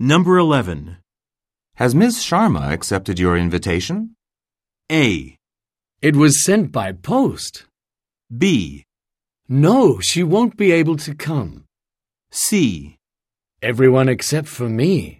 Number 11. Has Miss Sharma accepted your invitation? A. It was sent by post. B. No, she won't be able to come. C. Everyone except for me.